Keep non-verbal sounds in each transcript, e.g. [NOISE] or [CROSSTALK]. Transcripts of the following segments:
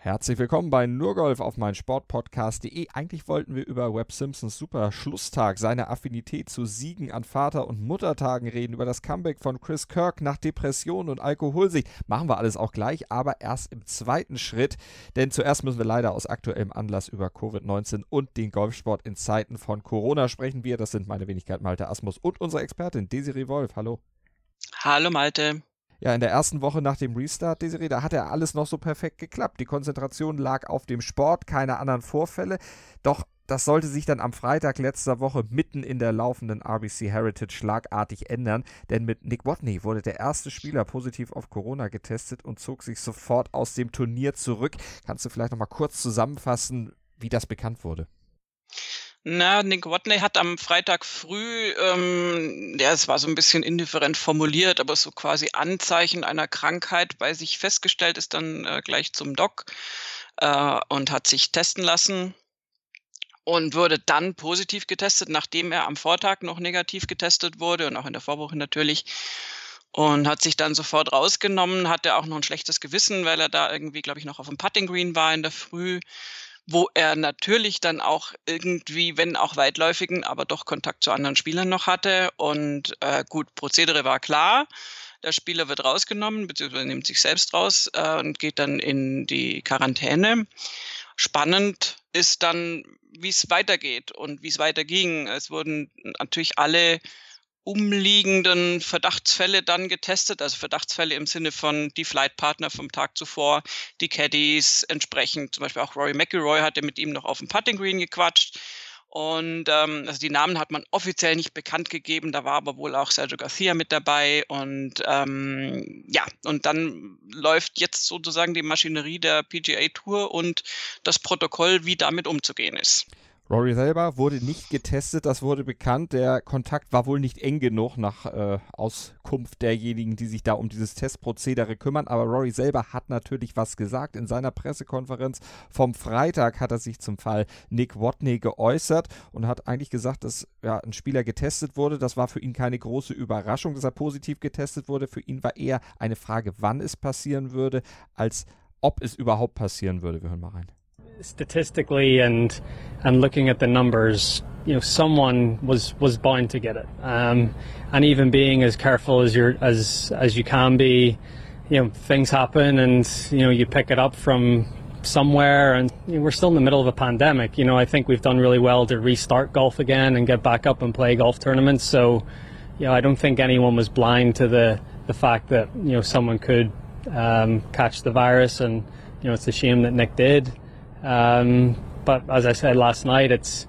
Herzlich willkommen bei Nurgolf auf mein Sportpodcast.de. Eigentlich wollten wir über Webb Simpsons super Schlusstag, seine Affinität zu Siegen an Vater- und Muttertagen reden, über das Comeback von Chris Kirk nach Depression und Alkoholsicht. Machen wir alles auch gleich, aber erst im zweiten Schritt, denn zuerst müssen wir leider aus aktuellem Anlass über Covid-19 und den Golfsport in Zeiten von Corona sprechen wir. Das sind meine Wenigkeit Malte Asmus und unsere Expertin Desiree Wolf. Hallo. Hallo Malte ja, in der ersten Woche nach dem Restart, Desiree, da hat ja alles noch so perfekt geklappt. Die Konzentration lag auf dem Sport, keine anderen Vorfälle. Doch das sollte sich dann am Freitag letzter Woche mitten in der laufenden RBC Heritage schlagartig ändern, denn mit Nick Watney wurde der erste Spieler positiv auf Corona getestet und zog sich sofort aus dem Turnier zurück. Kannst du vielleicht noch mal kurz zusammenfassen, wie das bekannt wurde? Na, Nick Watney hat am Freitag früh, ähm, ja, es war so ein bisschen indifferent formuliert, aber so quasi Anzeichen einer Krankheit bei sich festgestellt, ist dann äh, gleich zum Doc äh, und hat sich testen lassen und wurde dann positiv getestet, nachdem er am Vortag noch negativ getestet wurde und auch in der Vorwoche natürlich. Und hat sich dann sofort rausgenommen, hatte auch noch ein schlechtes Gewissen, weil er da irgendwie, glaube ich, noch auf dem Putting Green war in der Früh wo er natürlich dann auch irgendwie, wenn auch weitläufigen, aber doch Kontakt zu anderen Spielern noch hatte. Und äh, gut, Prozedere war klar. Der Spieler wird rausgenommen, beziehungsweise nimmt sich selbst raus äh, und geht dann in die Quarantäne. Spannend ist dann, wie es weitergeht und wie es weiterging. Es wurden natürlich alle umliegenden Verdachtsfälle dann getestet, also Verdachtsfälle im Sinne von die Flightpartner vom Tag zuvor, die Caddies, entsprechend zum Beispiel auch Rory McIlroy hatte mit ihm noch auf dem Putting Green gequatscht. Und ähm, also die Namen hat man offiziell nicht bekannt gegeben, da war aber wohl auch Sergio Garcia mit dabei. Und ähm, ja, und dann läuft jetzt sozusagen die Maschinerie der PGA Tour und das Protokoll, wie damit umzugehen ist. Rory selber wurde nicht getestet, das wurde bekannt. Der Kontakt war wohl nicht eng genug nach äh, Auskunft derjenigen, die sich da um dieses Testprozedere kümmern. Aber Rory selber hat natürlich was gesagt. In seiner Pressekonferenz vom Freitag hat er sich zum Fall Nick Watney geäußert und hat eigentlich gesagt, dass ja, ein Spieler getestet wurde. Das war für ihn keine große Überraschung, dass er positiv getestet wurde. Für ihn war eher eine Frage, wann es passieren würde, als ob es überhaupt passieren würde. Wir hören mal rein. Statistically and and looking at the numbers, you know, someone was was bound to get it. Um, and even being as careful as you as as you can be, you know, things happen, and you know, you pick it up from somewhere, and you know, we're still in the middle of a pandemic. You know, I think we've done really well to restart golf again and get back up and play golf tournaments. So, you know, I don't think anyone was blind to the the fact that you know someone could um, catch the virus, and you know, it's a shame that Nick did. Um, but as I said last night, it's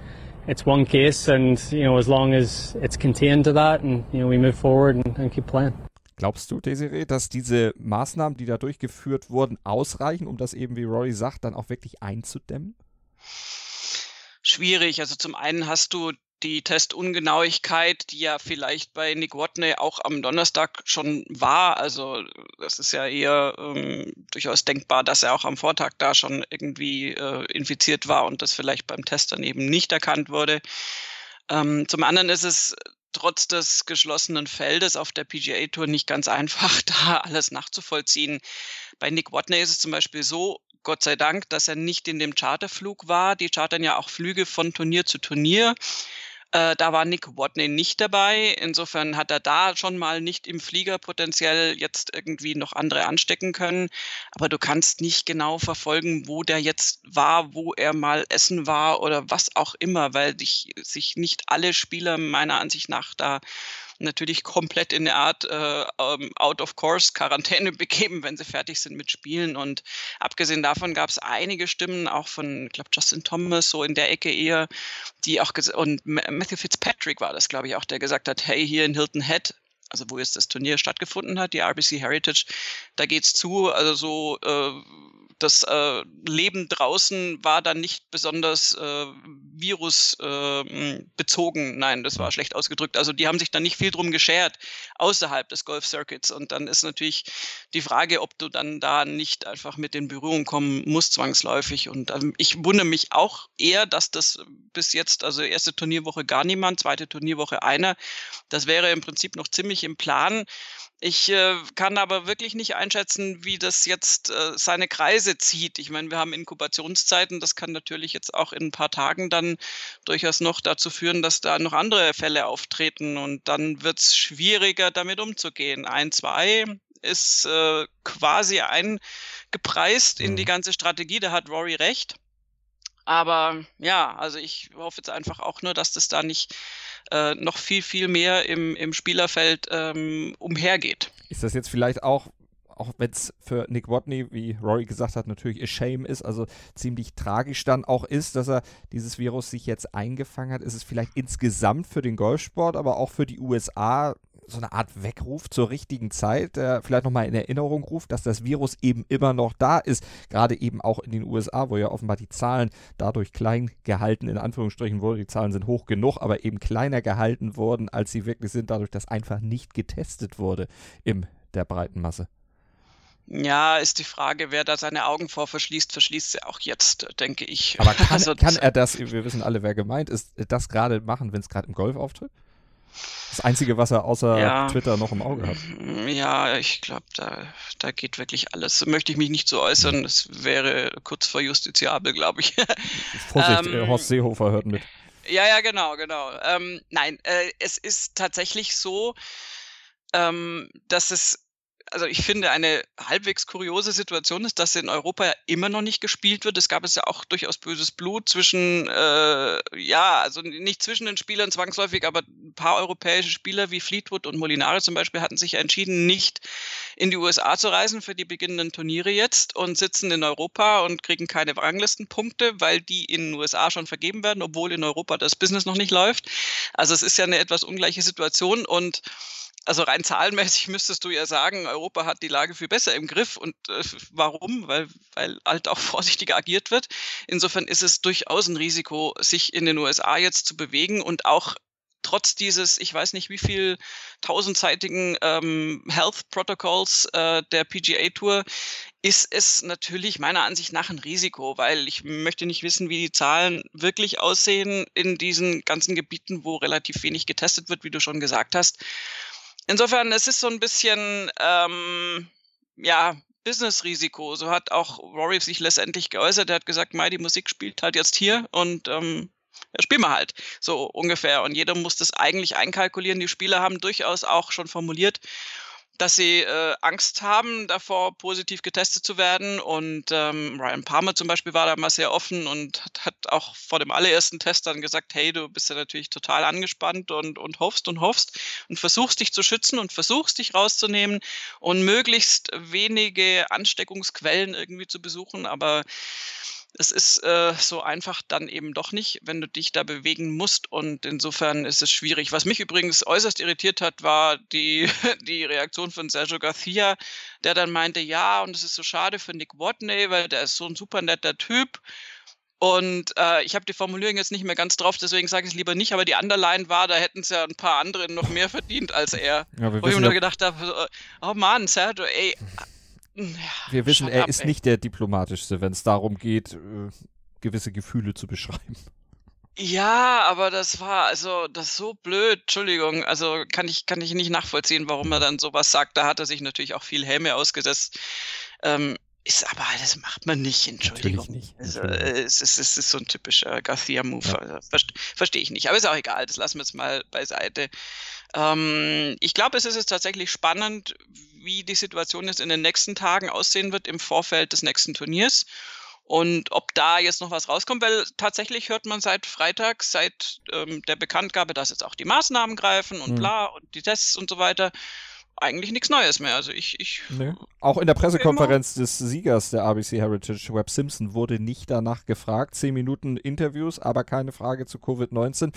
it's one case, and you know, as long as it's contained to that, and you know, we move forward and, and keep playing. Glaubst du, Desiree, dass diese Maßnahmen, die da durchgeführt wurden, ausreichen, um das eben, wie Rory sagt, dann auch wirklich einzudämmen? Schwierig. Also zum einen hast du die Testungenauigkeit, die ja vielleicht bei Nick Watney auch am Donnerstag schon war. Also das ist ja eher ähm, durchaus denkbar, dass er auch am Vortag da schon irgendwie äh, infiziert war und das vielleicht beim Test dann eben nicht erkannt wurde. Ähm, zum anderen ist es trotz des geschlossenen Feldes auf der PGA Tour nicht ganz einfach, [LAUGHS] da alles nachzuvollziehen. Bei Nick Watney ist es zum Beispiel so, Gott sei Dank, dass er nicht in dem Charterflug war. Die chartern ja auch Flüge von Turnier zu Turnier. Äh, da war Nick Watney nicht dabei. Insofern hat er da schon mal nicht im Flieger potenziell jetzt irgendwie noch andere anstecken können. Aber du kannst nicht genau verfolgen, wo der jetzt war, wo er mal essen war oder was auch immer, weil dich, sich nicht alle Spieler meiner Ansicht nach da natürlich komplett in eine Art äh, ähm, Out-of-Course-Quarantäne [LAUGHS] begeben, wenn sie fertig sind mit Spielen. Und abgesehen davon gab es einige Stimmen, auch von, ich glaube, Justin Thomas, so in der Ecke eher, die auch, und Matthew Fitzpatrick war das, glaube ich, auch, der gesagt hat, hey, hier in Hilton Head, also wo jetzt das Turnier stattgefunden hat, die RBC Heritage, da geht's zu, also so äh, das äh, Leben draußen war dann nicht besonders äh, virusbezogen. Äh, Nein, das war schlecht ausgedrückt. Also die haben sich dann nicht viel drum geschert außerhalb des Golf Circuits. Und dann ist natürlich die Frage, ob du dann da nicht einfach mit in Berührung kommen musst, zwangsläufig. Und ähm, ich wundere mich auch eher, dass das bis jetzt, also erste Turnierwoche gar niemand, zweite Turnierwoche einer. Das wäre im Prinzip noch ziemlich im Plan. Ich äh, kann aber wirklich nicht einschätzen, wie das jetzt äh, seine Kreise zieht. Ich meine, wir haben Inkubationszeiten. Das kann natürlich jetzt auch in ein paar Tagen dann durchaus noch dazu führen, dass da noch andere Fälle auftreten. Und dann wird es schwieriger, damit umzugehen. Ein, zwei ist äh, quasi eingepreist in die mhm. ganze Strategie. Da hat Rory recht. Aber ja, also ich hoffe jetzt einfach auch nur, dass das da nicht äh, noch viel, viel mehr im, im Spielerfeld ähm, umhergeht. Ist das jetzt vielleicht auch, auch wenn es für Nick Watney, wie Rory gesagt hat, natürlich a shame ist, also ziemlich tragisch dann auch ist, dass er dieses Virus sich jetzt eingefangen hat, ist es vielleicht insgesamt für den Golfsport, aber auch für die USA so eine Art Weckruf zur richtigen Zeit, der vielleicht nochmal in Erinnerung ruft, dass das Virus eben immer noch da ist. Gerade eben auch in den USA, wo ja offenbar die Zahlen dadurch klein gehalten, in Anführungsstrichen wurden. Die Zahlen sind hoch genug, aber eben kleiner gehalten wurden, als sie wirklich sind, dadurch, dass einfach nicht getestet wurde in der breiten Masse. Ja, ist die Frage, wer da seine Augen vor verschließt, verschließt sie auch jetzt, denke ich. Aber kann, [LAUGHS] also, kann er das, wir wissen alle, wer gemeint ist, das gerade machen, wenn es gerade im Golf auftritt? Das Einzige, was er außer ja, Twitter noch im Auge hat. Ja, ich glaube, da, da geht wirklich alles. Möchte ich mich nicht so äußern. Das wäre kurz vor justiziabel, glaube ich. [LAUGHS] Vorsicht, ähm, Horst Seehofer hört mit. Ja, ja, genau, genau. Ähm, nein, äh, es ist tatsächlich so, ähm, dass es also ich finde, eine halbwegs kuriose Situation ist, dass in Europa ja immer noch nicht gespielt wird. Es gab es ja auch durchaus böses Blut zwischen, äh, ja, also nicht zwischen den Spielern zwangsläufig, aber ein paar europäische Spieler wie Fleetwood und Molinari zum Beispiel hatten sich ja entschieden, nicht in die USA zu reisen für die beginnenden Turniere jetzt und sitzen in Europa und kriegen keine Ranglistenpunkte, weil die in den USA schon vergeben werden, obwohl in Europa das Business noch nicht läuft. Also es ist ja eine etwas ungleiche Situation und also rein zahlenmäßig müsstest du ja sagen, Europa hat die Lage viel besser im Griff. Und äh, warum? Weil, weil halt auch [LAUGHS] vorsichtiger agiert wird. Insofern ist es durchaus ein Risiko, sich in den USA jetzt zu bewegen und auch trotz dieses, ich weiß nicht wie viel tausendseitigen ähm, Health Protocols äh, der PGA Tour, ist es natürlich meiner Ansicht nach ein Risiko, weil ich möchte nicht wissen, wie die Zahlen wirklich aussehen in diesen ganzen Gebieten, wo relativ wenig getestet wird, wie du schon gesagt hast. Insofern, es ist so ein bisschen, ähm, ja, Business-Risiko. So hat auch Rory sich letztendlich geäußert. Er hat gesagt, Mai, die Musik spielt halt jetzt hier und ähm, ja, spielen wir halt. So ungefähr. Und jeder muss das eigentlich einkalkulieren. Die Spieler haben durchaus auch schon formuliert, dass sie äh, Angst haben, davor positiv getestet zu werden. Und ähm, Ryan Palmer zum Beispiel war da mal sehr offen und hat, hat, auch vor dem allerersten Test dann gesagt, hey, du bist ja natürlich total angespannt und, und hoffst und hoffst und versuchst dich zu schützen und versuchst dich rauszunehmen und möglichst wenige Ansteckungsquellen irgendwie zu besuchen. Aber es ist äh, so einfach dann eben doch nicht, wenn du dich da bewegen musst. Und insofern ist es schwierig. Was mich übrigens äußerst irritiert hat, war die, [LAUGHS] die Reaktion von Sergio Garcia, der dann meinte, ja, und es ist so schade für Nick Watney, weil der ist so ein super netter Typ. Und äh, ich habe die Formulierung jetzt nicht mehr ganz drauf, deswegen sage ich es lieber nicht, aber die Underline war, da hätten es ja ein paar andere noch mehr verdient als er. Ja, Wo ich mir nur gedacht habe, oh Mann, Sergio, ey, wir wissen, er ab, ist ey. nicht der diplomatischste, wenn es darum geht, äh, gewisse Gefühle zu beschreiben. Ja, aber das war also das ist so blöd, Entschuldigung, also kann ich kann ich nicht nachvollziehen, warum er dann sowas sagt. Da hat er sich natürlich auch viel Helme ausgesetzt. Ähm, ist aber, das macht man nicht, Entschuldigung. Natürlich nicht. Also, es, ist, es ist so ein typischer Garcia-Move. Ja. Also, Verstehe versteh ich nicht. Aber ist auch egal, das lassen wir jetzt mal beiseite. Ähm, ich glaube, es ist jetzt tatsächlich spannend, wie die Situation jetzt in den nächsten Tagen aussehen wird im Vorfeld des nächsten Turniers. Und ob da jetzt noch was rauskommt, weil tatsächlich hört man seit Freitag, seit ähm, der Bekanntgabe, dass jetzt auch die Maßnahmen greifen und mhm. bla und die Tests und so weiter, eigentlich nichts Neues mehr. Also ich. ich nee. Auch in der Pressekonferenz des Siegers der ABC Heritage, Web Simpson, wurde nicht danach gefragt. Zehn Minuten Interviews, aber keine Frage zu Covid-19.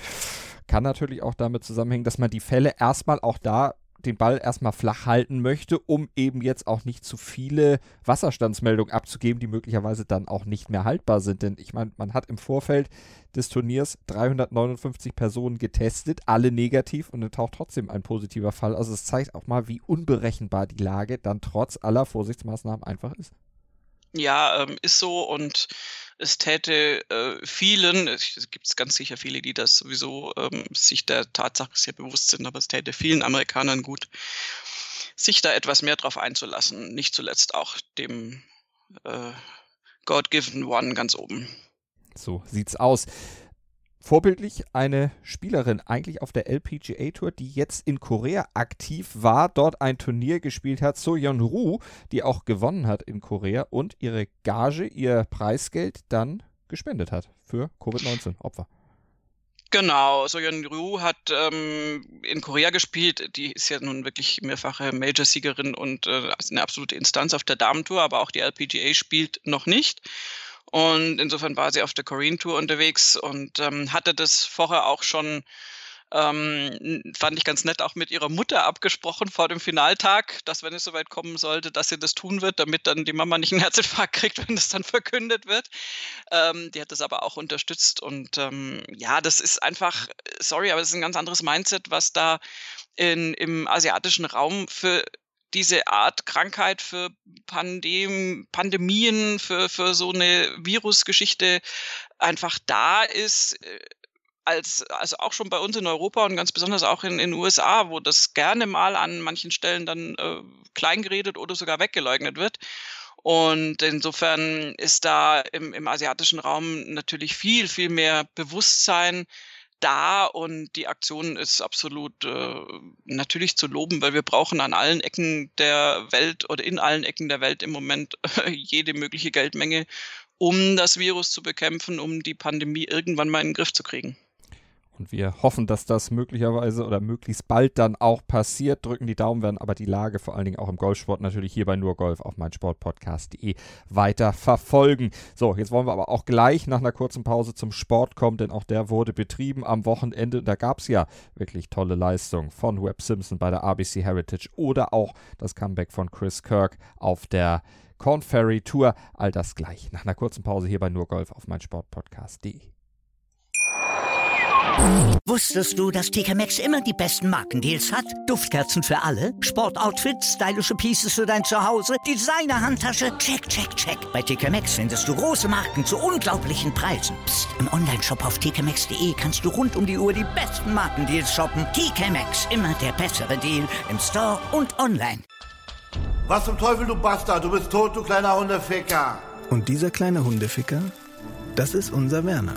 Kann natürlich auch damit zusammenhängen, dass man die Fälle erstmal auch da den Ball erstmal flach halten möchte, um eben jetzt auch nicht zu viele Wasserstandsmeldungen abzugeben, die möglicherweise dann auch nicht mehr haltbar sind. Denn ich meine, man hat im Vorfeld des Turniers 359 Personen getestet, alle negativ und dann taucht trotzdem ein positiver Fall. Also es zeigt auch mal, wie unberechenbar die Lage dann trotz aller Vorsichtsmaßnahmen einfach ist. Ja, ähm, ist so und es täte äh, vielen, es gibt ganz sicher viele, die das sowieso ähm, sich der Tatsache sehr bewusst sind, aber es täte vielen Amerikanern gut, sich da etwas mehr drauf einzulassen. Nicht zuletzt auch dem äh, God-Given One ganz oben. So sieht's aus vorbildlich eine Spielerin eigentlich auf der LPGA Tour, die jetzt in Korea aktiv war, dort ein Turnier gespielt hat, So Yeon Ru, die auch gewonnen hat in Korea und ihre Gage, ihr Preisgeld dann gespendet hat für Covid-19-Opfer. Genau, Soyeon Ryu hat ähm, in Korea gespielt. Die ist ja nun wirklich mehrfache Major-Siegerin und äh, eine absolute Instanz auf der Damentour, aber auch die LPGA spielt noch nicht. Und insofern war sie auf der Korean Tour unterwegs und ähm, hatte das vorher auch schon, ähm, fand ich ganz nett, auch mit ihrer Mutter abgesprochen vor dem Finaltag, dass wenn es soweit kommen sollte, dass sie das tun wird, damit dann die Mama nicht einen Herzinfarkt kriegt, [LAUGHS] wenn das dann verkündet wird. Ähm, die hat das aber auch unterstützt und ähm, ja, das ist einfach, sorry, aber es ist ein ganz anderes Mindset, was da in, im asiatischen Raum für diese Art Krankheit für Pandem Pandemien, für, für so eine Virusgeschichte einfach da ist, äh, als, also auch schon bei uns in Europa und ganz besonders auch in den USA, wo das gerne mal an manchen Stellen dann äh, kleingeredet oder sogar weggeleugnet wird. Und insofern ist da im, im asiatischen Raum natürlich viel, viel mehr Bewusstsein da und die Aktion ist absolut äh, natürlich zu loben, weil wir brauchen an allen Ecken der Welt oder in allen Ecken der Welt im Moment [LAUGHS] jede mögliche Geldmenge, um das Virus zu bekämpfen, um die Pandemie irgendwann mal in den Griff zu kriegen. Und wir hoffen, dass das möglicherweise oder möglichst bald dann auch passiert. Drücken die Daumen, werden aber die Lage vor allen Dingen auch im Golfsport natürlich hier bei nur Golf auf meinsportpodcast.de weiter verfolgen. So, jetzt wollen wir aber auch gleich nach einer kurzen Pause zum Sport kommen, denn auch der wurde betrieben am Wochenende. Da gab es ja wirklich tolle Leistungen von Webb Simpson bei der RBC Heritage oder auch das Comeback von Chris Kirk auf der Corn Ferry Tour. All das gleich nach einer kurzen Pause hier bei nur Golf auf meinsportpodcast.de. Wusstest du, dass TK Maxx immer die besten Markendeals hat? Duftkerzen für alle, Sportoutfits, stylische Pieces für dein Zuhause, Designer-Handtasche, check, check, check. Bei TK Maxx findest du große Marken zu unglaublichen Preisen. Psst. im Onlineshop auf tkmaxx.de kannst du rund um die Uhr die besten Markendeals shoppen. TK Maxx, immer der bessere Deal im Store und online. Was zum Teufel, du Bastard? Du bist tot, du kleiner Hundeficker. Und dieser kleine Hundeficker, das ist unser Werner.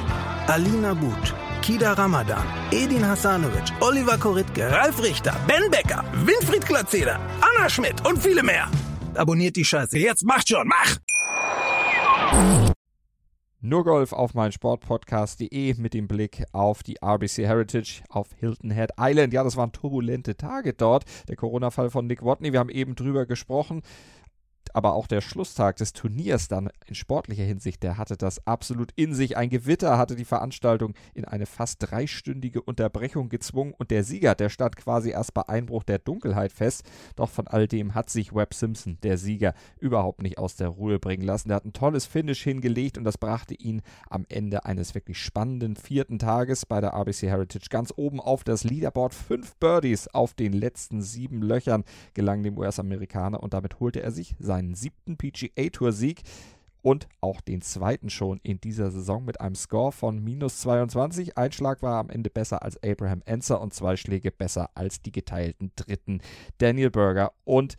Alina But, Kida Ramadan, Edin Hasanovic, Oliver Koritke, Ralf Richter, Ben Becker, Winfried Glatzeder, Anna Schmidt und viele mehr. Abonniert die Scheiße. Jetzt macht schon, mach! Nur Golf auf mein Sportpodcast.de mit dem Blick auf die RBC Heritage auf Hilton Head Island. Ja, das waren turbulente Tage dort. Der Corona-Fall von Nick Watney, wir haben eben drüber gesprochen aber auch der Schlusstag des Turniers dann in sportlicher Hinsicht, der hatte das absolut in sich. Ein Gewitter hatte die Veranstaltung in eine fast dreistündige Unterbrechung gezwungen und der Sieger, der stand quasi erst bei Einbruch der Dunkelheit fest. Doch von all dem hat sich Webb Simpson, der Sieger, überhaupt nicht aus der Ruhe bringen lassen. Er hat ein tolles Finish hingelegt und das brachte ihn am Ende eines wirklich spannenden vierten Tages bei der RBC Heritage ganz oben auf das Leaderboard. Fünf Birdies auf den letzten sieben Löchern gelangen dem US-Amerikaner und damit holte er sich sein seinen siebten PGA-Tour-Sieg und auch den zweiten schon in dieser Saison mit einem Score von minus 22. Ein Schlag war am Ende besser als Abraham Enser und zwei Schläge besser als die geteilten dritten Daniel Berger und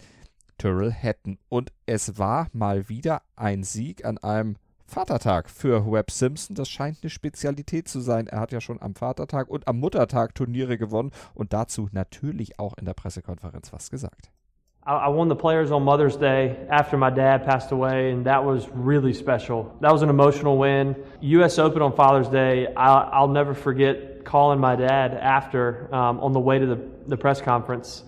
Tyrrell Hatton. Und es war mal wieder ein Sieg an einem Vatertag für Webb Simpson. Das scheint eine Spezialität zu sein. Er hat ja schon am Vatertag und am Muttertag Turniere gewonnen und dazu natürlich auch in der Pressekonferenz was gesagt. I won the players on Mother's Day after my dad passed away, and that was really special. That was an emotional win. U.S. Open on Father's Day, I'll, never forget calling my dad after um, on the way to the, the press conference.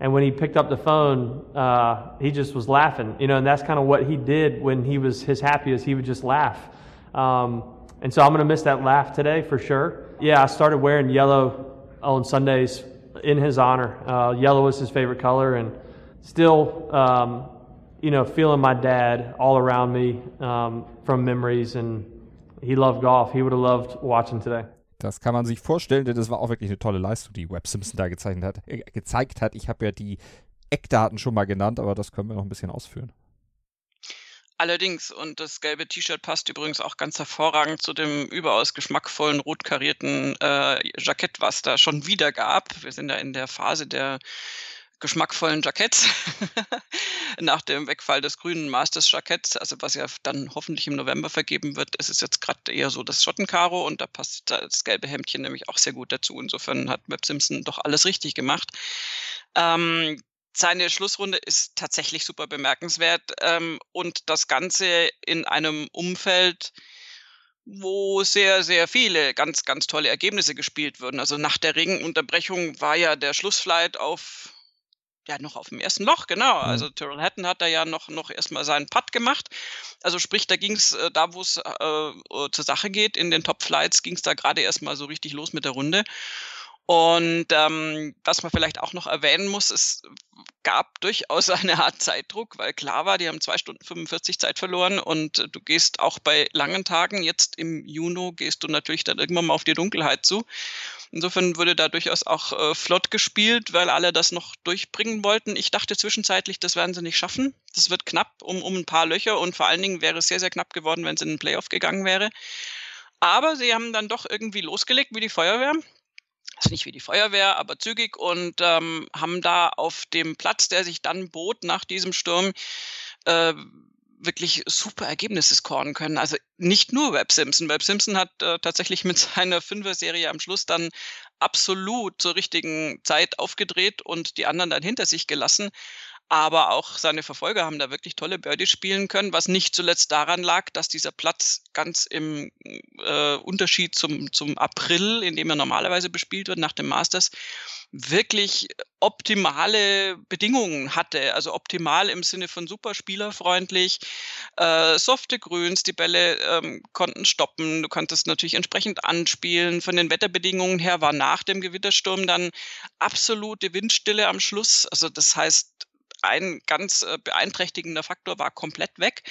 And when he picked up the phone, uh, he just was laughing, you know, and that's kind of what he did when he was his happiest. He would just laugh. Um, and so I'm going to miss that laugh today for sure. Yeah, I started wearing yellow on Sundays in his honor. Uh, yellow was his favorite color, and still, um, you know, feeling my dad all around me um, from memories, and he loved golf. He would have loved watching today. Das kann man sich vorstellen, denn das war auch wirklich eine tolle Leistung, die Webb Simpson da gezeichnet hat, äh, gezeigt hat. Ich habe ja die Eckdaten schon mal genannt, aber das können wir noch ein bisschen ausführen. Allerdings, und das gelbe T-Shirt passt übrigens auch ganz hervorragend zu dem überaus geschmackvollen, rot karierten äh, Jackett, was da schon wieder gab. Wir sind da in der Phase der geschmackvollen Jacketts [LAUGHS] nach dem Wegfall des grünen Masters Jacketts, also was ja dann hoffentlich im November vergeben wird. Es ist jetzt gerade eher so das Schottenkaro und da passt das gelbe Hemdchen nämlich auch sehr gut dazu. Insofern hat Webb Simpson doch alles richtig gemacht. Ähm, seine Schlussrunde ist tatsächlich super bemerkenswert ähm, und das Ganze in einem Umfeld, wo sehr, sehr viele ganz, ganz tolle Ergebnisse gespielt wurden. Also nach der Regenunterbrechung war ja der Schlussflight auf ja, noch auf dem ersten Loch, genau. Mhm. Also Tyrrell Hatton hat da ja noch, noch erstmal seinen Putt gemacht. Also sprich, da ging es, äh, da wo es äh, zur Sache geht, in den Top Flights ging es da gerade erstmal so richtig los mit der Runde. Und ähm, was man vielleicht auch noch erwähnen muss, es gab durchaus [LAUGHS] eine Art Zeitdruck, weil klar war, die haben zwei Stunden 45 Zeit verloren und äh, du gehst auch bei langen Tagen, jetzt im Juni, gehst du natürlich dann irgendwann mal auf die Dunkelheit zu. Insofern wurde da durchaus auch äh, flott gespielt, weil alle das noch durchbringen wollten. Ich dachte zwischenzeitlich, das werden sie nicht schaffen. Das wird knapp um, um ein paar Löcher und vor allen Dingen wäre es sehr, sehr knapp geworden, wenn es in den Playoff gegangen wäre. Aber sie haben dann doch irgendwie losgelegt wie die Feuerwehr. Also nicht wie die Feuerwehr, aber zügig und ähm, haben da auf dem Platz, der sich dann bot nach diesem Sturm, äh, wirklich super Ergebnisse scoren können. Also nicht nur Webb Simpson. Webb Simpson hat äh, tatsächlich mit [LAUGHS] seiner Fünfer-Serie am Schluss dann absolut zur richtigen Zeit aufgedreht und die anderen dann hinter sich gelassen. Aber auch seine Verfolger haben da wirklich tolle Birdies spielen können, was nicht zuletzt daran lag, dass dieser Platz ganz im äh, Unterschied zum, zum April, in dem er normalerweise bespielt wird, nach dem Masters, wirklich optimale Bedingungen hatte. Also optimal im Sinne von super spielerfreundlich, äh, softe Grüns, die Bälle ähm, konnten stoppen, du konntest natürlich entsprechend anspielen. Von den Wetterbedingungen her war nach dem Gewittersturm dann absolute Windstille am Schluss. Also das heißt, ein ganz äh, beeinträchtigender Faktor war komplett weg.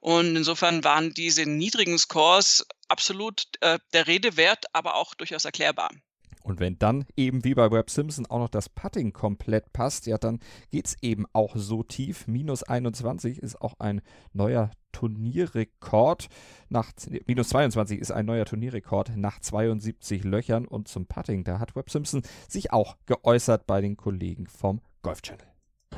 Und insofern waren diese niedrigen Scores absolut äh, der Rede wert, aber auch durchaus erklärbar. Und wenn dann eben wie bei Webb Simpson auch noch das Putting komplett passt, ja, dann geht es eben auch so tief. Minus 21 ist auch ein neuer Turnierrekord. Nach, minus 22 ist ein neuer Turnierrekord nach 72 Löchern. Und zum Putting, da hat Webb Simpson sich auch geäußert bei den Kollegen vom Golf Channel.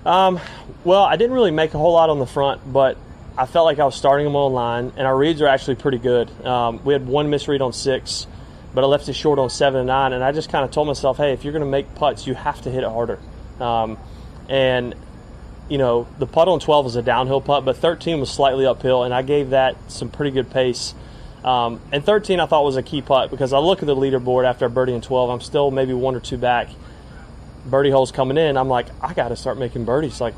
Um, well, I didn't really make a whole lot on the front, but I felt like I was starting them online, and our reads are actually pretty good. Um, we had one misread on six, but I left it short on seven and nine, and I just kind of told myself, hey, if you're going to make putts, you have to hit it harder. Um, and you know, the putt on 12 was a downhill putt, but 13 was slightly uphill, and I gave that some pretty good pace. Um, and 13 I thought was a key putt because I look at the leaderboard after birdie in 12, I'm still maybe one or two back birdie holes coming in, I'm like, I got to start making birdies. Like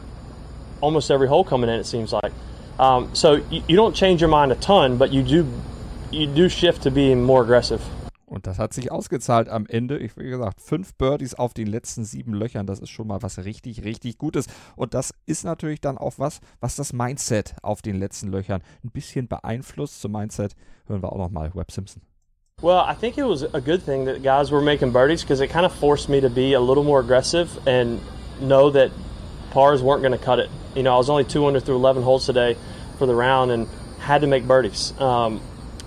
almost every hole coming in, it seems like. Um, so you, you, don't change your mind a ton, but you do you do shift to being more aggressive. Und das hat sich ausgezahlt am Ende. Ich wie gesagt, fünf Birdies auf den letzten sieben Löchern. Das ist schon mal was richtig, richtig Gutes. Und das ist natürlich dann auch was, was das Mindset auf den letzten Löchern ein bisschen beeinflusst. Zum Mindset hören wir auch nochmal Webb Simpson. Well, I think it was a good thing that guys were making birdies because it kind of forced me to be a little more aggressive and know that pars weren't going to cut it. You know, I was only two under through 11 holes today for the round and had to make birdies. Um,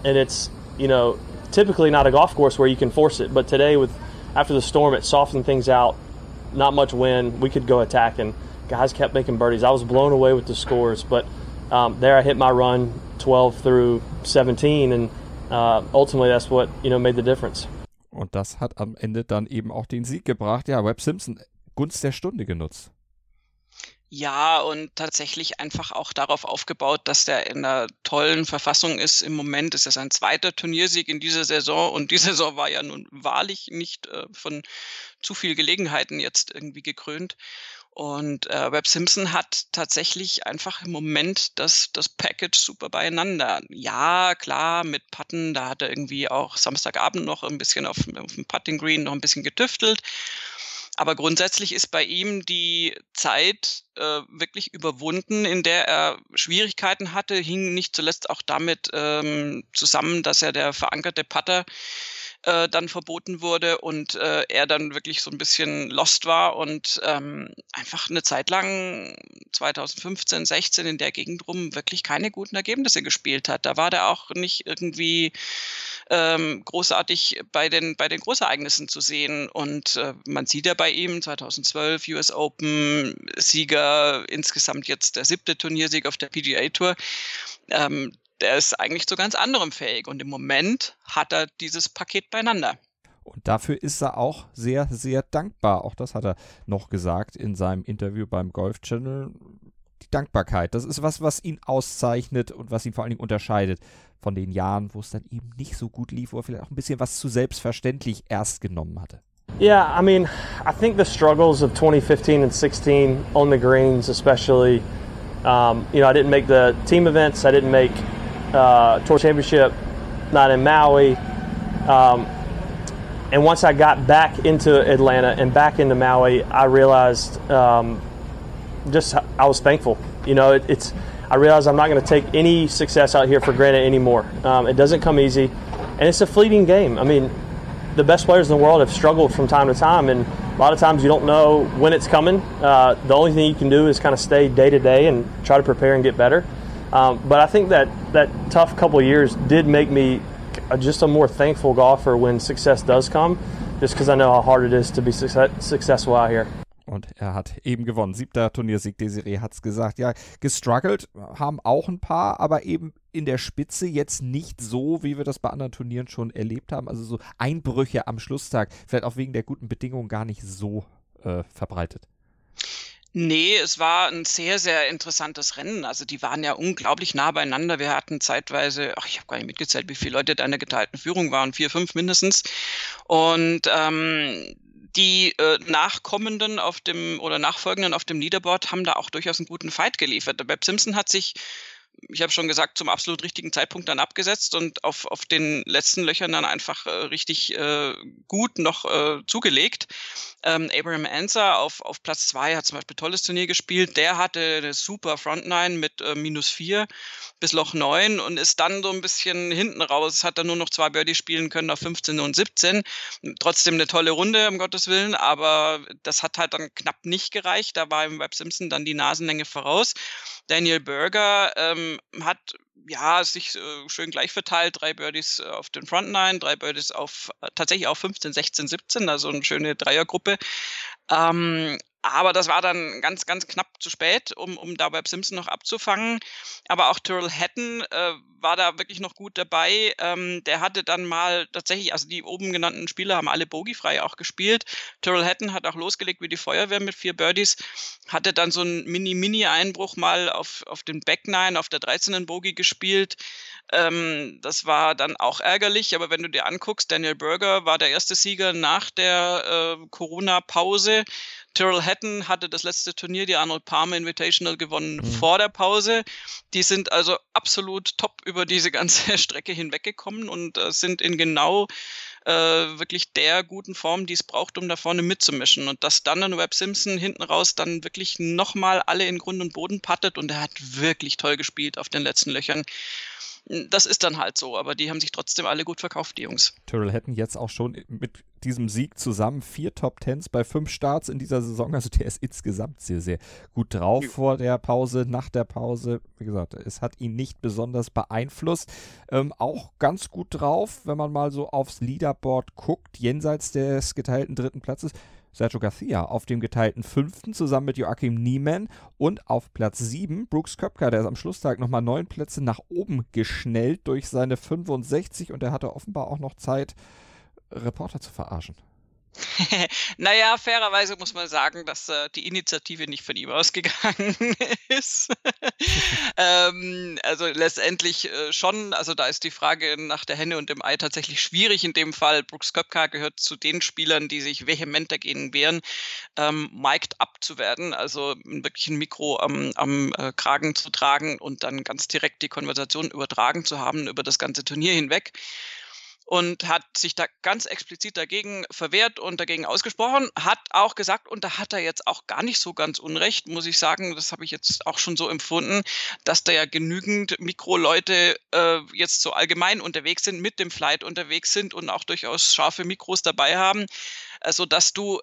and it's, you know, typically not a golf course where you can force it, but today with after the storm, it softened things out. Not much wind, we could go attack, and guys kept making birdies. I was blown away with the scores, but um, there I hit my run 12 through 17, and uh, ultimately that's what you know made the difference. Und das hat am Ende dann eben auch den Sieg gebracht. Ja, Webb Simpson, Gunst der Stunde genutzt. Ja, und tatsächlich einfach auch darauf aufgebaut, dass der in einer tollen Verfassung ist im Moment. Es ist sein zweiter Turniersieg in dieser Saison und die [LAUGHS] Saison war ja nun wahrlich nicht äh, von zu viel Gelegenheiten jetzt irgendwie gekrönt. Und äh, Webb Simpson hat tatsächlich einfach im Moment das, das Package super beieinander. Ja, klar, mit Putten, da hat er irgendwie auch Samstagabend noch ein bisschen auf, auf dem Putting Green noch ein bisschen getüftelt. Aber grundsätzlich ist bei ihm die Zeit äh, wirklich überwunden, in der er Schwierigkeiten hatte, hing nicht zuletzt auch damit ähm, zusammen, dass er der verankerte Putter äh, dann verboten wurde und äh, er dann wirklich so ein bisschen lost war und ähm, einfach eine Zeit lang 2015, 16 in der Gegend rum wirklich keine guten Ergebnisse gespielt hat. Da war der auch nicht irgendwie ähm, großartig bei den, bei den Großereignissen zu sehen. Und äh, man sieht ja bei ihm 2012 US Open Sieger, insgesamt jetzt der siebte Turniersieg auf der PGA Tour. Ähm, der ist eigentlich zu ganz anderem fähig. Und im Moment hat er dieses Paket beieinander. Und dafür ist er auch sehr, sehr dankbar. Auch das hat er noch gesagt in seinem Interview beim Golf Channel. Die Dankbarkeit, das ist was, was ihn auszeichnet und was ihn vor allen Dingen unterscheidet von den Jahren, wo es dann eben nicht so gut lief, wo er vielleicht auch ein bisschen was zu selbstverständlich erst genommen hatte. Yeah, I mean, I think the struggles of 2015 and 16 on the greens, especially, um, you know, I didn't make the team events, I didn't make uh, Tour Championship, not in Maui. Um, and once I got back into Atlanta and back into Maui, I realized um, just I was thankful. You know, it, it's I realized I'm not going to take any success out here for granted anymore. Um, it doesn't come easy, and it's a fleeting game. I mean, the best players in the world have struggled from time to time, and a lot of times you don't know when it's coming. Uh, the only thing you can do is kind of stay day to day and try to prepare and get better. Um, but I think that that tough couple years did make me just a more thankful golfer when success does come, just because I know how hard it is to be success- successful out here. Und er hat eben gewonnen. Siebter Turniersieg. Desiree hat es gesagt. Ja, gestruggelt haben auch ein paar, aber eben in der Spitze jetzt nicht so, wie wir das bei anderen Turnieren schon erlebt haben. Also so Einbrüche am Schlusstag. Vielleicht auch wegen der guten Bedingungen gar nicht so äh, verbreitet. Nee, es war ein sehr, sehr interessantes Rennen. Also die waren ja unglaublich nah beieinander. Wir hatten zeitweise, ach, ich habe gar nicht mitgezählt, wie viele Leute da in der geteilten Führung waren, vier, fünf mindestens. Und ähm, die äh, Nachkommenden auf dem oder Nachfolgenden auf dem Leaderboard haben da auch durchaus einen guten Fight geliefert. Der Webb Simpson hat sich ich habe schon gesagt, zum absolut richtigen Zeitpunkt dann abgesetzt und auf, auf den letzten Löchern dann einfach äh, richtig äh, gut noch äh, zugelegt. Ähm, Abraham Anser auf, auf Platz zwei hat zum Beispiel tolles Turnier gespielt. Der hatte eine super Frontline mit äh, minus vier bis Loch neun und ist dann so ein bisschen hinten raus, hat dann nur noch zwei Birdies spielen können auf 15 und 17. Trotzdem eine tolle Runde, um Gottes Willen, aber das hat halt dann knapp nicht gereicht. Da war im Web Simpson dann die Nasenlänge voraus. Daniel Berger ähm, hat ja sich äh, schön gleich verteilt, drei Birdies äh, auf den Front Nine, drei Birdies auf äh, tatsächlich auf 15, 16, 17, also eine schöne Dreiergruppe. Ähm, aber das war dann ganz, ganz knapp zu spät, um, um da Webb Simpson noch abzufangen. Aber auch Tyrrell Hatton äh, war da wirklich noch gut dabei. Ähm, der hatte dann mal tatsächlich, also die oben genannten Spieler haben alle bogiefrei auch gespielt. Tyrrell Hatton hat auch losgelegt wie die Feuerwehr mit vier Birdies. Hatte dann so einen Mini-Mini-Einbruch mal auf, auf den Back Nine, auf der 13. Bogie gespielt. Ähm, das war dann auch ärgerlich, aber wenn du dir anguckst, Daniel Berger war der erste Sieger nach der äh, Corona-Pause. Tyrrell Hatton hatte das letzte Turnier, die Arnold Palmer Invitational, gewonnen mhm. vor der Pause. Die sind also absolut top über diese ganze [LAUGHS] Strecke hinweggekommen und äh, sind in genau äh, wirklich der guten Form, die es braucht, um da vorne mitzumischen. Und dass dann ein Webb Simpson hinten raus dann wirklich nochmal alle in Grund und Boden pattet und er hat wirklich toll gespielt auf den letzten Löchern das ist dann halt so, aber die haben sich trotzdem alle gut verkauft, die Jungs. Tyrrell hätten jetzt auch schon mit diesem Sieg zusammen vier Top Tens bei fünf Starts in dieser Saison. Also der ist insgesamt sehr, sehr gut drauf ja. vor der Pause, nach der Pause. Wie gesagt, es hat ihn nicht besonders beeinflusst. Ähm, auch ganz gut drauf, wenn man mal so aufs Leaderboard guckt, jenseits des geteilten dritten Platzes. Sergio Garcia auf dem geteilten fünften zusammen mit Joachim Niemann und auf Platz sieben Brooks Köpker, der ist am Schlusstag nochmal neun Plätze nach oben geschnellt durch seine 65 und er hatte offenbar auch noch Zeit, Reporter zu verarschen. [LAUGHS] naja, fairerweise muss man sagen, dass äh, die Initiative nicht von ihm [LAUGHS] ausgegangen ist. [LAUGHS] ähm, also letztendlich äh, schon, also da ist die Frage nach der Henne und dem Ei tatsächlich schwierig in dem Fall. Brooks Köpka gehört zu den Spielern, die sich vehement dagegen wehren, ähm, mic'd up zu werden, also wirklich ein Mikro am, am äh, Kragen zu tragen und dann ganz direkt die Konversation übertragen zu haben über das ganze Turnier hinweg und hat sich da ganz explizit dagegen verwehrt und dagegen ausgesprochen, hat auch gesagt, und da hat er jetzt auch gar nicht so ganz unrecht, muss ich sagen, das habe ich jetzt auch schon so empfunden, dass da ja genügend Mikroleute äh, jetzt so allgemein unterwegs sind, mit dem Flight unterwegs sind und auch durchaus scharfe Mikros dabei haben, also dass du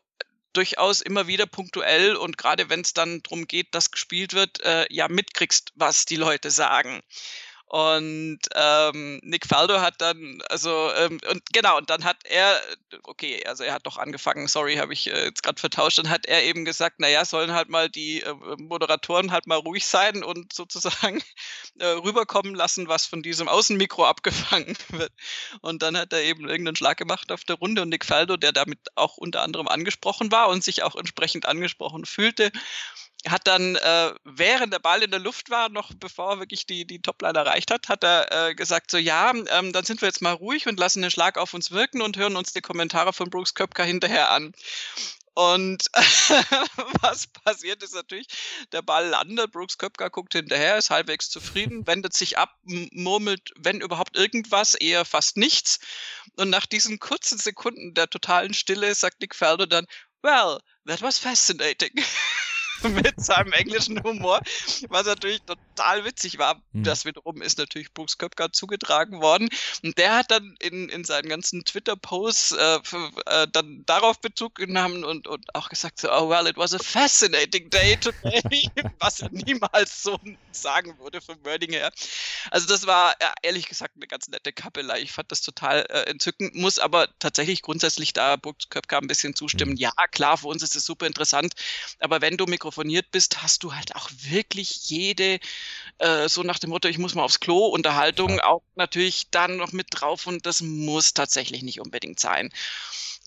durchaus immer wieder punktuell und gerade wenn es dann darum geht, dass gespielt wird, äh, ja mitkriegst, was die Leute sagen. Und ähm, Nick Faldo hat dann, also, ähm, und genau, und dann hat er, okay, also er hat doch angefangen, sorry, habe ich äh, jetzt gerade vertauscht, dann hat er eben gesagt, naja, sollen halt mal die äh, Moderatoren halt mal ruhig sein und sozusagen [LAUGHS] äh, rüberkommen lassen, was von diesem Außenmikro abgefangen [LAUGHS] wird. Und dann hat er eben irgendeinen Schlag gemacht auf der Runde und Nick Faldo, der damit auch unter anderem angesprochen war und sich auch entsprechend angesprochen fühlte, hat dann, äh, während der Ball in der Luft war, noch bevor er wirklich die, die Topline erreicht hat, hat er äh, gesagt, so ja, ähm, dann sind wir jetzt mal ruhig und lassen den Schlag auf uns wirken und hören uns die Kommentare von Brooks Köpker hinterher an. Und [LAUGHS] was passiert ist natürlich, der Ball landet, Brooks Köpker guckt hinterher, ist halbwegs zufrieden, wendet sich ab, murmelt, wenn überhaupt irgendwas, eher fast nichts. Und nach diesen kurzen Sekunden der totalen Stille sagt Nick Felder dann, well, that was fascinating. [LAUGHS] [LAUGHS] mit seinem englischen Humor, was natürlich total witzig war. Mhm. Das wiederum ist natürlich Brooks Köpker zugetragen worden. Und der hat dann in, in seinen ganzen Twitter-Posts äh, äh, dann darauf Bezug genommen und, und auch gesagt so, oh well, it was a fascinating day today, [LAUGHS] was er niemals so sagen würde vom Wording her. Also das war ja, ehrlich gesagt eine ganz nette Kappelei. Ich fand das total äh, entzückend, muss aber tatsächlich grundsätzlich da Brooks Köpker ein bisschen zustimmen. Mhm. Ja, klar, für uns ist es super interessant, aber wenn du Mikro mikrofoniert bist, hast du halt auch wirklich jede, äh, so nach dem Motto, ich muss mal aufs Klo, Unterhaltung auch natürlich dann noch mit drauf und das muss tatsächlich nicht unbedingt sein.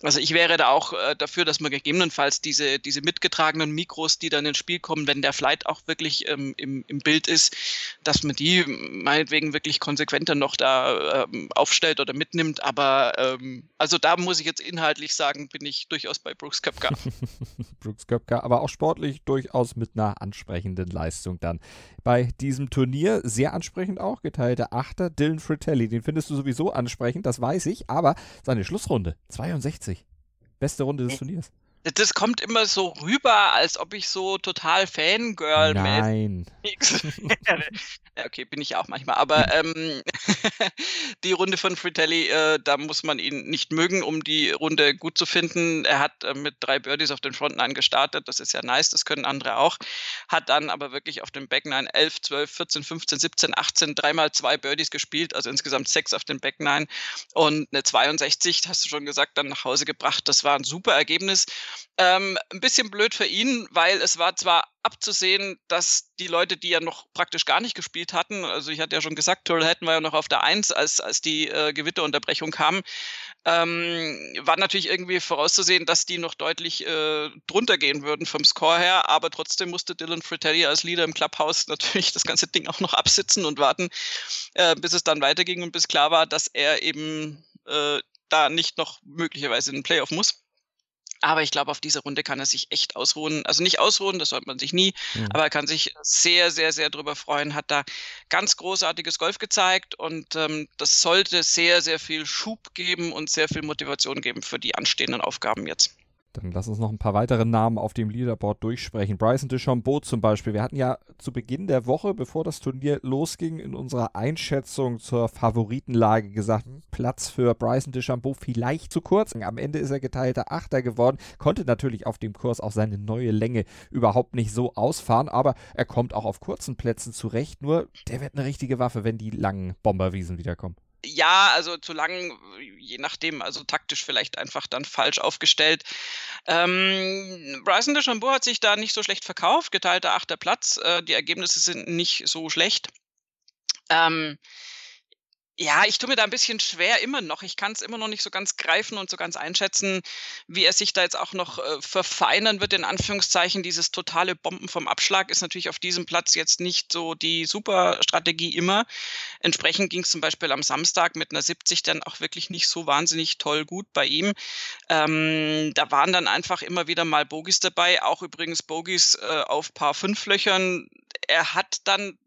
Also ich wäre da auch äh, dafür, dass man gegebenenfalls diese, diese mitgetragenen Mikros, die dann ins Spiel kommen, wenn der Flight auch wirklich ähm, im, im Bild ist, dass man die meinetwegen wirklich konsequenter noch da ähm, aufstellt oder mitnimmt. Aber ähm, also da muss ich jetzt inhaltlich sagen, bin ich durchaus bei Brooks Köpka. [LAUGHS] Brooks Köpka, aber auch sportlich durchaus mit einer ansprechenden Leistung dann. Bei diesem Turnier sehr ansprechend auch, geteilte Achter, Dylan Fratelli. Den findest du sowieso ansprechend, das weiß ich, aber seine Schlussrunde, 62 Beste Runde des Turniers. Das kommt immer so rüber, als ob ich so total Fangirl Nein. [LAUGHS] okay, bin ich auch manchmal. Aber ähm, [LAUGHS] die Runde von Fritelli, äh, da muss man ihn nicht mögen, um die Runde gut zu finden. Er hat äh, mit drei Birdies auf den Frontline gestartet. Das ist ja nice, das können andere auch. Hat dann aber wirklich auf dem Backnine 11, 12, 14, 15, 17, 18, dreimal zwei Birdies gespielt, also insgesamt sechs auf dem Backnine und eine 62, hast du schon gesagt, dann nach Hause gebracht. Das war ein super Ergebnis. Ähm, ein bisschen blöd für ihn, weil es war zwar abzusehen, dass die Leute, die ja noch praktisch gar nicht gespielt hatten, also ich hatte ja schon gesagt, Turtle Hatton war ja noch auf der Eins, als, als die äh, Gewitterunterbrechung kam, ähm, war natürlich irgendwie vorauszusehen, dass die noch deutlich äh, drunter gehen würden vom Score her, aber trotzdem musste Dylan Fratelli als Leader im Clubhouse [LAUGHS] natürlich das ganze Ding auch noch absitzen und warten, äh, bis es dann weiterging und bis klar war, dass er eben äh, da nicht noch möglicherweise in den Playoff muss. Aber ich glaube, auf dieser Runde kann er sich echt ausruhen. Also nicht ausruhen, das sollte man sich nie, mhm. aber er kann sich sehr, sehr, sehr drüber freuen. Hat da ganz großartiges Golf gezeigt und ähm, das sollte sehr, sehr viel Schub geben und sehr viel Motivation geben für die anstehenden Aufgaben jetzt. Dann lass uns noch ein paar weitere Namen auf dem Leaderboard durchsprechen. Bryson DeChambeau zum Beispiel. Wir hatten ja zu Beginn der Woche, bevor das Turnier losging, in unserer Einschätzung zur Favoritenlage gesagt, Platz für Bryson DeChambeau vielleicht zu kurz. Am Ende ist er geteilter Achter geworden, konnte natürlich auf dem Kurs auch seine neue Länge überhaupt nicht so ausfahren, aber er kommt auch auf kurzen Plätzen zurecht. Nur der wird eine richtige Waffe, wenn die langen Bomberwiesen wiederkommen. Ja, also zu lang, je nachdem, also taktisch vielleicht einfach dann falsch aufgestellt. Ähm, Bryson DeChambeau hat sich da nicht so schlecht verkauft, geteilter achter Platz. Äh, die Ergebnisse sind nicht so schlecht. Ähm, ja, ich tue mir da ein bisschen schwer immer noch. Ich kann es immer noch nicht so ganz greifen und so ganz einschätzen, wie er sich da jetzt auch noch äh, verfeinern wird, in Anführungszeichen. Dieses totale Bomben vom Abschlag ist natürlich auf diesem Platz jetzt nicht so die super Strategie immer. Entsprechend ging es zum Beispiel am Samstag mit einer 70 dann auch wirklich nicht so wahnsinnig toll gut bei ihm. Ähm, da waren dann einfach immer wieder mal Bogies dabei, auch übrigens Bogies äh, auf paar fünf Löchern. Er hat dann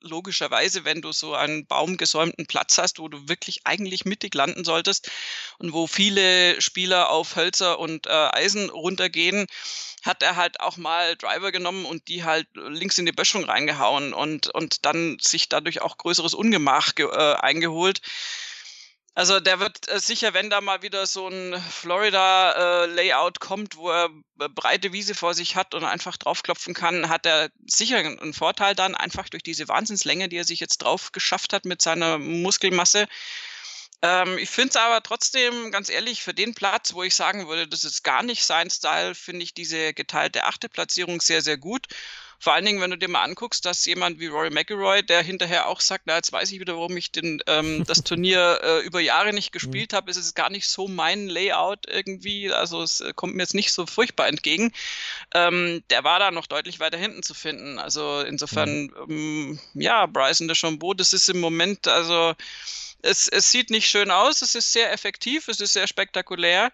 logischerweise, wenn du so einen baumgesäumten Platz hast, wo du wirklich eigentlich mittig landen solltest und wo viele Spieler auf Hölzer und äh, Eisen runtergehen, hat er halt auch mal Driver genommen und die halt links in die Böschung reingehauen und, und dann sich dadurch auch größeres Ungemach äh, eingeholt. Also der wird äh, sicher, wenn da mal wieder so ein Florida-Layout äh, kommt, wo er breite Wiese vor sich hat und einfach draufklopfen kann, hat er sicher einen Vorteil dann, einfach durch diese Wahnsinnslänge, die er sich jetzt drauf geschafft hat mit seiner Muskelmasse. Ähm, ich finde es aber trotzdem, ganz ehrlich, für den Platz, wo ich sagen würde, das ist gar nicht sein Style, finde ich diese geteilte achte Platzierung sehr, sehr gut. Vor allen Dingen, wenn du dir mal anguckst, dass jemand wie Rory McIlroy, der hinterher auch sagt, na, jetzt weiß ich wieder, warum ich den, ähm, [LAUGHS] das Turnier äh, über Jahre nicht mhm. gespielt habe, ist es gar nicht so mein Layout irgendwie. Also es äh, kommt mir jetzt nicht so furchtbar entgegen. Ähm, der war da noch deutlich weiter hinten zu finden. Also insofern, mhm. ähm, ja, Bryson DeChambeau, das ist im Moment, also es, es sieht nicht schön aus, es ist sehr effektiv, es ist sehr spektakulär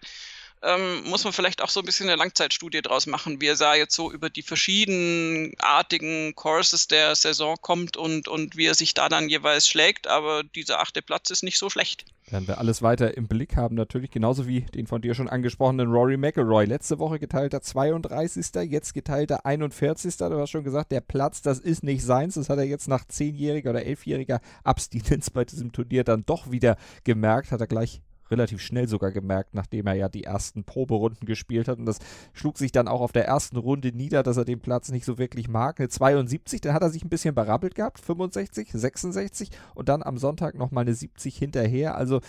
ähm, muss man vielleicht auch so ein bisschen eine Langzeitstudie draus machen, wie er da jetzt so über die verschiedenartigen Courses der Saison kommt und, und wie er sich da dann jeweils schlägt. Aber dieser achte Platz ist nicht so schlecht. Werden wir alles weiter im Blick haben, natürlich genauso wie den von dir schon angesprochenen Rory McIlroy. Letzte Woche geteilter 32. Jetzt geteilter 41. Du hast schon gesagt, der Platz, das ist nicht seins. Das hat er jetzt nach zehnjähriger oder elfjähriger Abstinenz bei diesem Turnier dann doch wieder gemerkt. Hat er gleich relativ schnell sogar gemerkt, nachdem er ja die ersten Proberunden gespielt hat. Und das schlug sich dann auch auf der ersten Runde nieder, dass er den Platz nicht so wirklich mag. Eine 72, dann hat er sich ein bisschen berappelt gehabt, 65, 66 und dann am Sonntag nochmal eine 70 hinterher. Also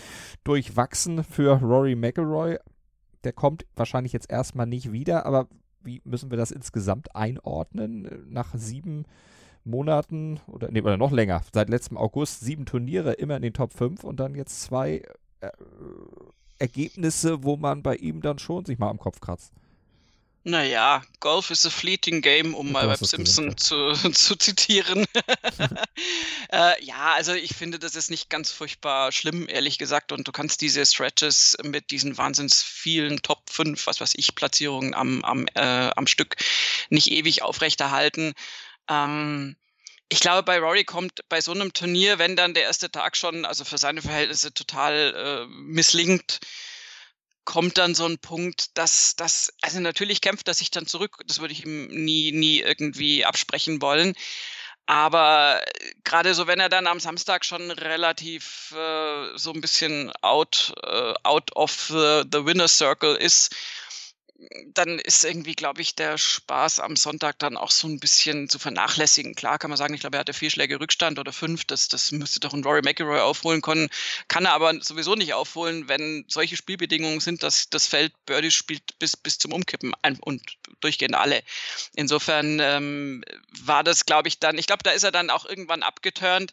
durchwachsen für Rory McElroy. Der kommt wahrscheinlich jetzt erstmal nicht wieder, aber wie müssen wir das insgesamt einordnen? Nach sieben Monaten oder, nee, oder noch länger, seit letztem August sieben Turniere immer in den Top 5 und dann jetzt zwei äh, Ergebnisse, wo man bei ihm dann schon sich mal am Kopf kratzt. Naja, Golf is a fleeting game, um mal Web Simpson zu, [LAUGHS] zu zitieren. [LAUGHS] äh, ja, also ich finde, das ist nicht ganz furchtbar schlimm, ehrlich gesagt. Und du kannst diese Stretches mit diesen wahnsinns vielen Top 5, was weiß ich, Platzierungen am, am, äh, am Stück nicht ewig aufrechterhalten. Ähm, ich glaube, bei Rory kommt bei so einem Turnier, wenn dann der erste Tag schon, also für seine Verhältnisse total äh, misslingt, kommt dann so ein Punkt, dass das, also natürlich kämpft er sich dann zurück, das würde ich ihm nie, nie irgendwie absprechen wollen. Aber äh, gerade so, wenn er dann am Samstag schon relativ äh, so ein bisschen out, äh, out of the, the winner circle ist, dann ist irgendwie, glaube ich, der Spaß am Sonntag dann auch so ein bisschen zu vernachlässigen. Klar kann man sagen, ich glaube, er hatte vier Schläge Rückstand oder fünf. Das, das müsste doch ein Rory McIlroy aufholen können. Kann er aber sowieso nicht aufholen, wenn solche Spielbedingungen sind, dass das Feld Birdie spielt bis, bis zum Umkippen und durchgehend alle. Insofern ähm, war das, glaube ich, dann, ich glaube, da ist er dann auch irgendwann abgeturnt.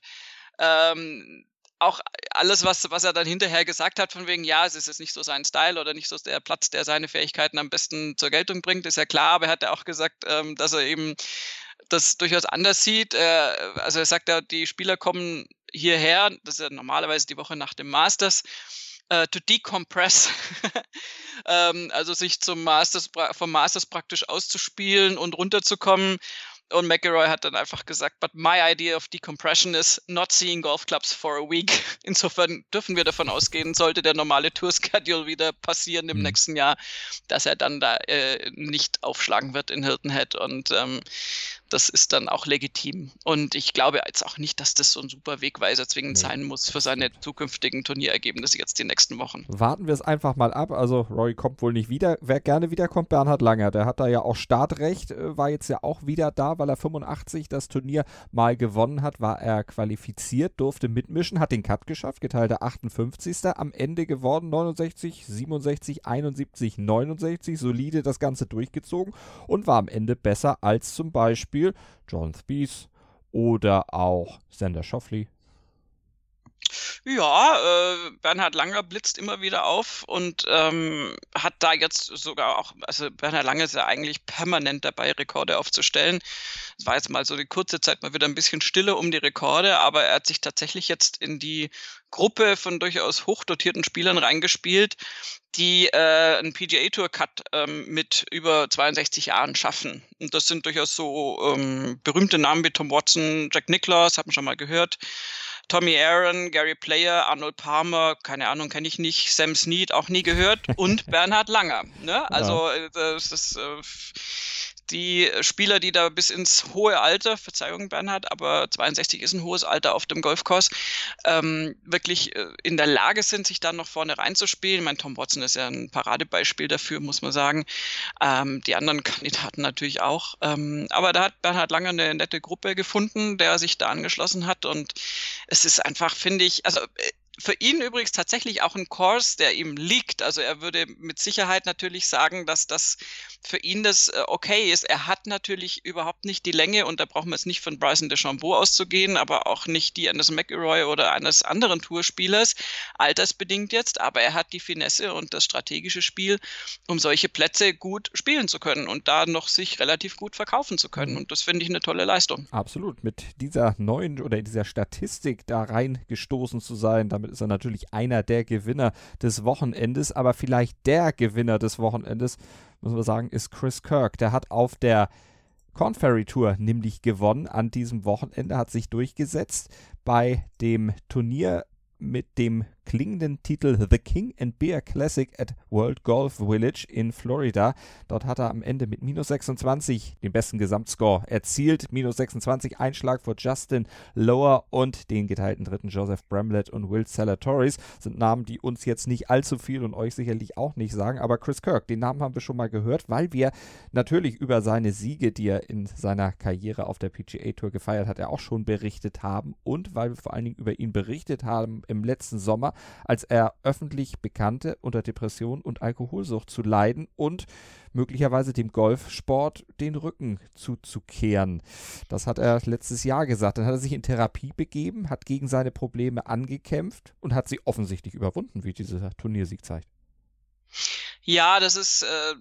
Ähm, auch alles, was, was er dann hinterher gesagt hat, von wegen, ja, es ist jetzt nicht so sein Style oder nicht so der Platz, der seine Fähigkeiten am besten zur Geltung bringt, ist ja klar, aber er hat ja auch gesagt, ähm, dass er eben das durchaus anders sieht. Äh, also er sagt ja, die Spieler kommen hierher, das ist ja normalerweise die Woche nach dem Masters, äh, to decompress, [LAUGHS] ähm, also sich zum Masters, vom Masters praktisch auszuspielen und runterzukommen. Und McElroy hat dann einfach gesagt, but my idea of decompression is not seeing golf clubs for a week. [LAUGHS] Insofern dürfen wir davon ausgehen, sollte der normale Tour-Schedule wieder passieren im mhm. nächsten Jahr, dass er dann da äh, nicht aufschlagen wird in Hilton Head. Und ähm, das ist dann auch legitim. Und ich glaube jetzt auch nicht, dass das so ein super Wegweiser zwingend nee. sein muss für seine zukünftigen Turnierergebnisse jetzt die nächsten Wochen. Warten wir es einfach mal ab. Also Roy kommt wohl nicht wieder. Wer gerne wiederkommt, Bernhard Langer. Der hat da ja auch Startrecht, äh, war jetzt ja auch wieder da, weil er 85 das Turnier mal gewonnen hat, war er qualifiziert, durfte mitmischen, hat den Cut geschafft, geteilter 58. Am Ende geworden 69, 67, 71, 69. Solide das Ganze durchgezogen und war am Ende besser als zum Beispiel John Spees oder auch Sander Schoffley. Ja, äh, Bernhard Langer blitzt immer wieder auf und ähm, hat da jetzt sogar auch, also Bernhard Langer ist ja eigentlich permanent dabei, Rekorde aufzustellen. Es war jetzt mal so die kurze Zeit mal wieder ein bisschen stille um die Rekorde, aber er hat sich tatsächlich jetzt in die Gruppe von durchaus hochdotierten Spielern reingespielt, die äh, einen PGA Tour Cut ähm, mit über 62 Jahren schaffen. Und das sind durchaus so ähm, berühmte Namen wie Tom Watson, Jack Nicklaus, haben wir schon mal gehört. Tommy Aaron, Gary Player, Arnold Palmer, keine Ahnung, kenne ich nicht, Sam Snead auch nie gehört und [LAUGHS] Bernhard Langer. Ne? Also ja. Äh, das ist äh, die Spieler, die da bis ins hohe Alter, Verzeihung Bernhard, aber 62 ist ein hohes Alter auf dem Golfkurs, ähm, wirklich äh, in der Lage sind, sich dann noch vorne reinzuspielen. Mein Tom Watson ist ja ein Paradebeispiel dafür, muss man sagen. Ähm, die anderen [LAUGHS] Kandidaten natürlich auch. Ähm, aber da hat Bernhard Lange eine nette Gruppe gefunden, der sich da angeschlossen hat und es ist einfach, finde ich, also äh, für ihn übrigens tatsächlich auch ein Kurs, der ihm liegt. Also er würde mit Sicherheit natürlich sagen, dass das für ihn das äh, okay ist. Er hat natürlich überhaupt nicht die Länge und da brauchen wir jetzt nicht von Bryson DeChambeau auszugehen, aber auch nicht die eines McElroy oder eines anderen Tourspielers, altersbedingt jetzt, aber er hat die Finesse und das strategische Spiel, um solche Plätze gut spielen zu können und da noch sich relativ gut verkaufen zu können. Mhm. Und das finde ich eine tolle Leistung. Absolut. Mit dieser neuen oder dieser Statistik da reingestoßen zu sein, damit damit ist er natürlich einer der Gewinner des Wochenendes, aber vielleicht der Gewinner des Wochenendes, müssen wir sagen, ist Chris Kirk. Der hat auf der Corn Ferry Tour nämlich gewonnen an diesem Wochenende, hat sich durchgesetzt bei dem Turnier mit dem klingenden Titel The King and Beer Classic at World Golf Village in Florida. Dort hat er am Ende mit minus 26 den besten Gesamtscore erzielt. Minus 26 Einschlag vor Justin Lower und den geteilten dritten Joseph Bramlett und Will Salatoris. Sind Namen, die uns jetzt nicht allzu viel und euch sicherlich auch nicht sagen. Aber Chris Kirk, den Namen haben wir schon mal gehört, weil wir natürlich über seine Siege, die er in seiner Karriere auf der PGA Tour gefeiert hat, ja auch schon berichtet haben. Und weil wir vor allen Dingen über ihn berichtet haben im letzten Sommer als er öffentlich bekannte, unter Depression und Alkoholsucht zu leiden und möglicherweise dem Golfsport den Rücken zuzukehren. Das hat er letztes Jahr gesagt. Dann hat er sich in Therapie begeben, hat gegen seine Probleme angekämpft und hat sie offensichtlich überwunden, wie dieser Turniersieg zeigt. Ja, das ist äh,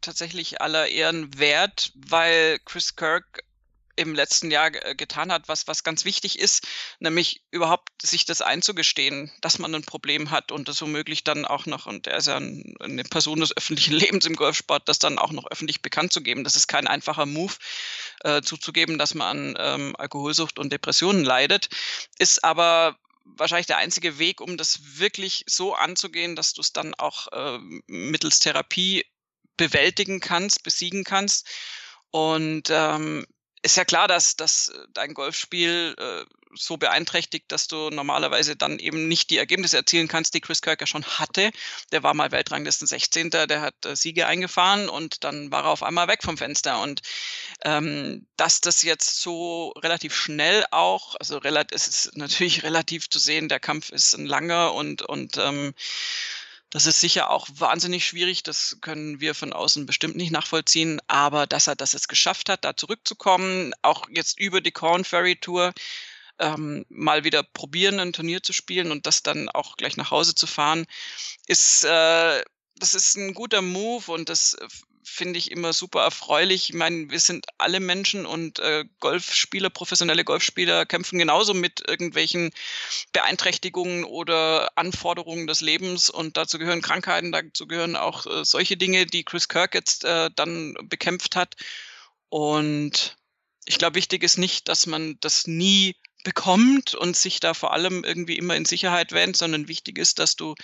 tatsächlich aller Ehren wert, weil Chris Kirk im letzten Jahr äh, getan hat, was, was ganz wichtig ist, nämlich überhaupt sich das einzugestehen, dass man ein Problem hat und das womöglich dann auch noch, und er ist ja ein, eine Person des öffentlichen [LAUGHS] Lebens im Golfsport, das dann auch noch öffentlich bekannt zu geben. Das ist kein einfacher Move, äh, zuzugeben, dass man an ähm, Alkoholsucht und Depressionen leidet, ist aber wahrscheinlich der einzige Weg, um das wirklich so anzugehen, dass du es dann auch äh, mittels Therapie bewältigen kannst, besiegen kannst. Und ähm, ist ja klar, dass, dass äh, dein Golfspiel äh, so beeinträchtigt, dass du normalerweise dann eben nicht die Ergebnisse erzielen kannst, die Chris Kirk ja schon hatte. Der war mal Weltranglisten 16. Der hat äh, Siege eingefahren und dann war er auf einmal weg vom Fenster. Und ähm, dass das jetzt so relativ schnell auch, also es ist natürlich [LAUGHS] relativ zu sehen, der Kampf ist ein langer und, und ähm, das ist sicher auch wahnsinnig schwierig, das können wir von außen bestimmt nicht nachvollziehen, aber dass er das jetzt geschafft hat, da zurückzukommen, auch jetzt über die Corn Ferry Tour, ähm, mal wieder probieren, ein Turnier zu spielen und das dann auch gleich nach Hause zu fahren, ist, äh, das ist ein guter Move und das äh, finde ich immer super erfreulich. Ich meine, wir sind alle Menschen und äh, Golfspieler, professionelle Golfspieler kämpfen genauso mit irgendwelchen Beeinträchtigungen oder Anforderungen des Lebens und dazu gehören Krankheiten, dazu gehören auch äh, solche Dinge, die Chris Kirk jetzt äh, dann bekämpft hat. Und ich glaube, wichtig ist nicht, dass man das nie bekommt und sich da vor allem irgendwie immer in Sicherheit wähnt, sondern wichtig ist, dass du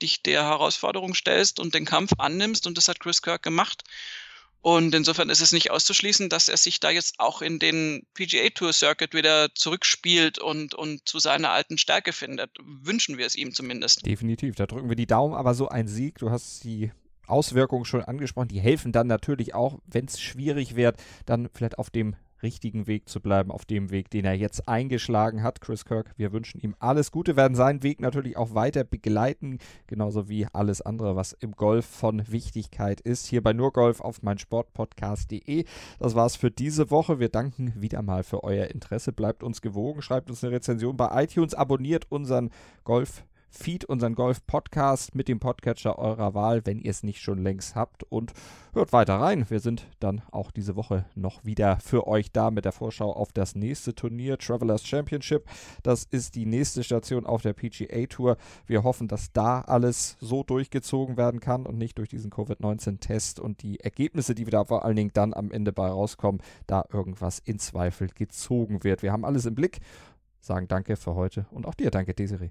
dich der Herausforderung stellst und den Kampf annimmst und das hat Chris Kirk gemacht. Und insofern ist es nicht auszuschließen, dass er sich da jetzt auch in den PGA Tour Circuit wieder zurückspielt und, und zu seiner alten Stärke findet. Wünschen wir es ihm zumindest. Definitiv, da drücken wir die Daumen, aber so ein Sieg, du hast die Auswirkungen schon angesprochen, die helfen dann natürlich auch, wenn es schwierig wird, dann vielleicht auf dem richtigen Weg zu bleiben, auf dem Weg, den er jetzt eingeschlagen hat. Chris Kirk, wir wünschen ihm alles Gute, werden seinen Weg natürlich auch weiter begleiten, genauso wie alles andere, was im Golf von Wichtigkeit ist. Hier bei Nurgolf auf meinsportpodcast.de. Das war's für diese Woche. Wir danken wieder mal für euer Interesse. Bleibt uns gewogen, schreibt uns eine Rezension bei iTunes, abonniert unseren Golf Feed, unseren Golf-Podcast mit dem Podcatcher eurer Wahl, wenn ihr es nicht schon längst habt. Und hört weiter rein. Wir sind dann auch diese Woche noch wieder für euch da mit der Vorschau auf das nächste Turnier, Travelers Championship. Das ist die nächste Station auf der PGA Tour. Wir hoffen, dass da alles so durchgezogen werden kann und nicht durch diesen Covid-19-Test und die Ergebnisse, die wir da vor allen Dingen dann am Ende bei rauskommen, da irgendwas in Zweifel gezogen wird. Wir haben alles im Blick. Sagen danke für heute und auch dir danke, Desiree.